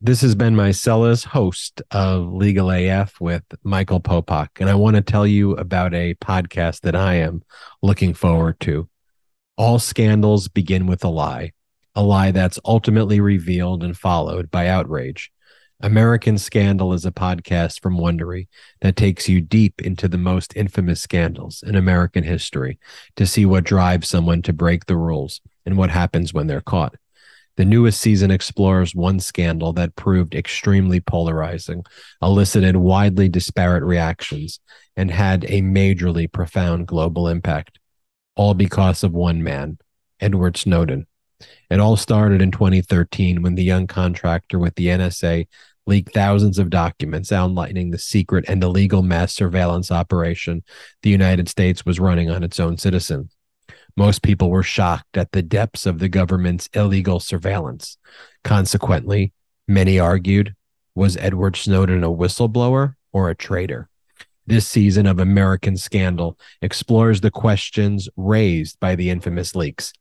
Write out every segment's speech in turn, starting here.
This has been my Meiselas host of Legal AF with Michael Popok, and I want to tell you about a podcast that I am looking forward to. All scandals begin with a lie, a lie that's ultimately revealed and followed by outrage. American Scandal is a podcast from Wondery that takes you deep into the most infamous scandals in American history to see what drives someone to break the rules and what happens when they're caught. The newest season explores one scandal that proved extremely polarizing, elicited widely disparate reactions, and had a majorly profound global impact, all because of one man, Edward Snowden. It all started in 2013 when the young contractor with the NSA leaked thousands of documents outlining the secret and illegal mass surveillance operation the United States was running on its own citizens. Most people were shocked at the depths of the government's illegal surveillance. Consequently, many argued was Edward Snowden a whistleblower or a traitor? This season of American Scandal explores the questions raised by the infamous leaks.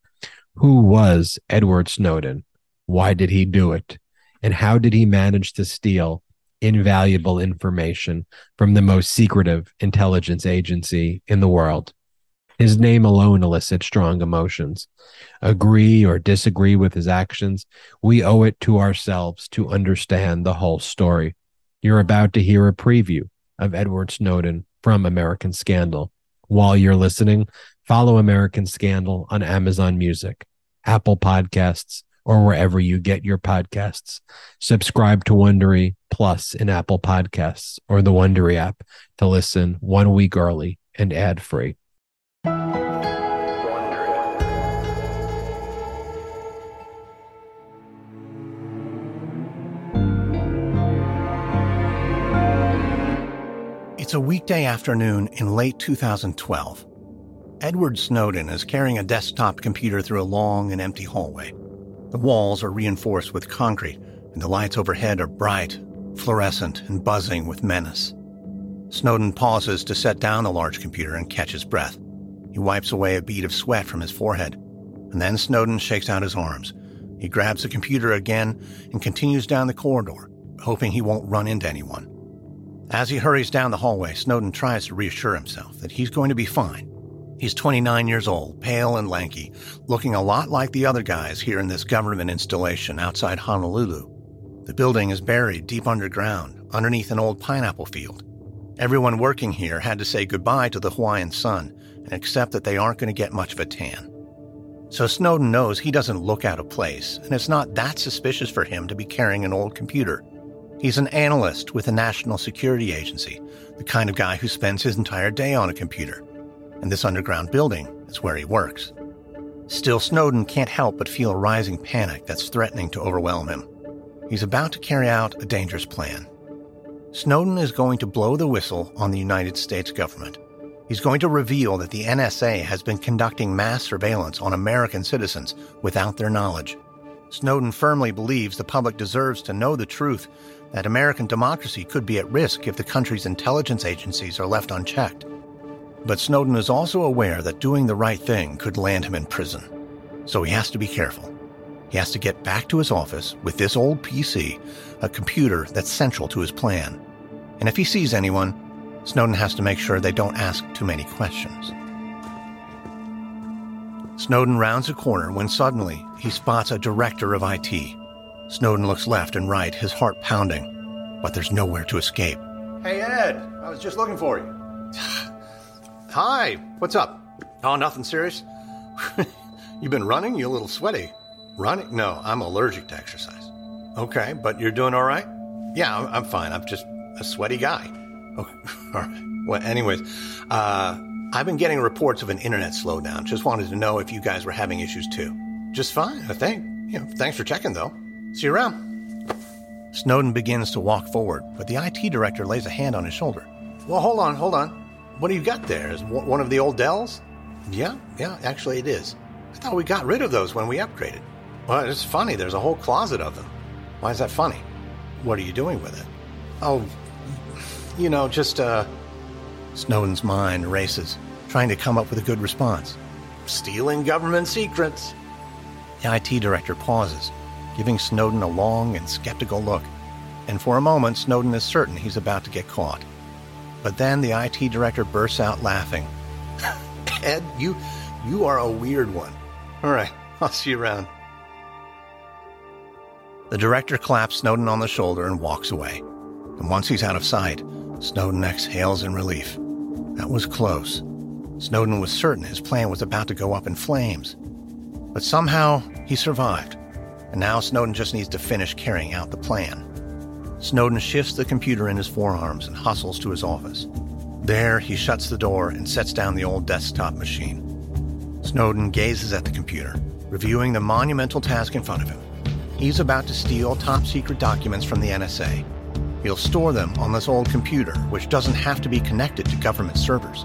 Who was Edward Snowden? Why did he do it? And how did he manage to steal invaluable information from the most secretive intelligence agency in the world? His name alone elicits strong emotions. Agree or disagree with his actions, we owe it to ourselves to understand the whole story. You're about to hear a preview of Edward Snowden from American Scandal. While you're listening, follow American Scandal on Amazon Music, Apple Podcasts, or wherever you get your podcasts. Subscribe to Wondery Plus in Apple Podcasts or the Wondery app to listen one week early and ad free. It's a weekday afternoon in late 2012. Edward Snowden is carrying a desktop computer through a long and empty hallway. The walls are reinforced with concrete, and the lights overhead are bright, fluorescent, and buzzing with menace. Snowden pauses to set down the large computer and catch his breath. He wipes away a bead of sweat from his forehead, and then Snowden shakes out his arms. He grabs the computer again and continues down the corridor, hoping he won't run into anyone. As he hurries down the hallway, Snowden tries to reassure himself that he's going to be fine. He's 29 years old, pale and lanky, looking a lot like the other guys here in this government installation outside Honolulu. The building is buried deep underground, underneath an old pineapple field. Everyone working here had to say goodbye to the Hawaiian sun and accept that they aren't going to get much of a tan. So Snowden knows he doesn't look out of place, and it's not that suspicious for him to be carrying an old computer. He's an analyst with the national security agency, the kind of guy who spends his entire day on a computer. And this underground building is where he works. Still, Snowden can't help but feel a rising panic that's threatening to overwhelm him. He's about to carry out a dangerous plan. Snowden is going to blow the whistle on the United States government. He's going to reveal that the NSA has been conducting mass surveillance on American citizens without their knowledge. Snowden firmly believes the public deserves to know the truth that American democracy could be at risk if the country's intelligence agencies are left unchecked. But Snowden is also aware that doing the right thing could land him in prison. So he has to be careful. He has to get back to his office with this old PC, a computer that's central to his plan. And if he sees anyone, Snowden has to make sure they don't ask too many questions. Snowden rounds a corner when suddenly he spots a director of IT. Snowden looks left and right, his heart pounding, but there's nowhere to escape. Hey, Ed, I was just looking for you. Hi, what's up? Oh, nothing serious? You've been running? You're a little sweaty. Running? No, I'm allergic to exercise. Okay, but you're doing all right? Yeah, I'm, I'm fine. I'm just a sweaty guy. Okay, all right. Well, anyways, uh, I've been getting reports of an internet slowdown. Just wanted to know if you guys were having issues too. Just fine, I think. You know, thanks for checking though. See you around. Snowden begins to walk forward, but the IT director lays a hand on his shoulder. Well, hold on, hold on. What do you got there? Is one of the old Dells? Yeah, yeah, actually it is. I thought we got rid of those when we upgraded. Well, it's funny. There's a whole closet of them. Why is that funny? What are you doing with it? Oh, you know, just, uh. Snowden's mind races, trying to come up with a good response. Stealing government secrets. The IT director pauses, giving Snowden a long and skeptical look. And for a moment, Snowden is certain he's about to get caught. But then the IT director bursts out laughing. Ed, you you are a weird one. All right, I'll see you around. The director claps Snowden on the shoulder and walks away. And once he's out of sight, Snowden exhales in relief. That was close. Snowden was certain his plan was about to go up in flames. But somehow, he survived. And now Snowden just needs to finish carrying out the plan. Snowden shifts the computer in his forearms and hustles to his office. There, he shuts the door and sets down the old desktop machine. Snowden gazes at the computer, reviewing the monumental task in front of him. He's about to steal top secret documents from the NSA. He'll store them on this old computer, which doesn't have to be connected to government servers.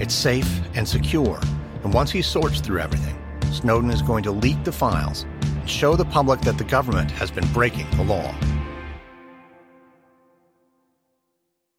It's safe and secure, and once he sorts through everything, Snowden is going to leak the files show the public that the government has been breaking the law.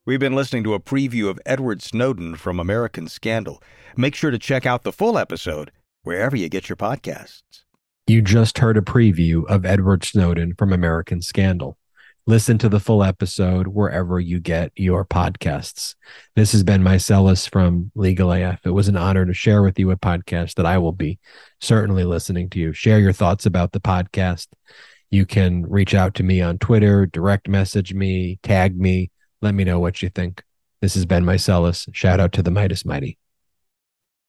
We've been listening to a preview of Edward Snowden from American Scandal. Make sure to check out the full episode wherever you get your podcasts. You just heard a preview of Edward Snowden from American Scandal. Listen to the full episode wherever you get your podcasts. This has been Meiselas from Legal AF. It was an honor to share with you a podcast that I will be certainly listening to you. Share your thoughts about the podcast. You can reach out to me on Twitter, direct message me, tag me let me know what you think. This has been Meiselas. Shout out to the Meidas Mighty.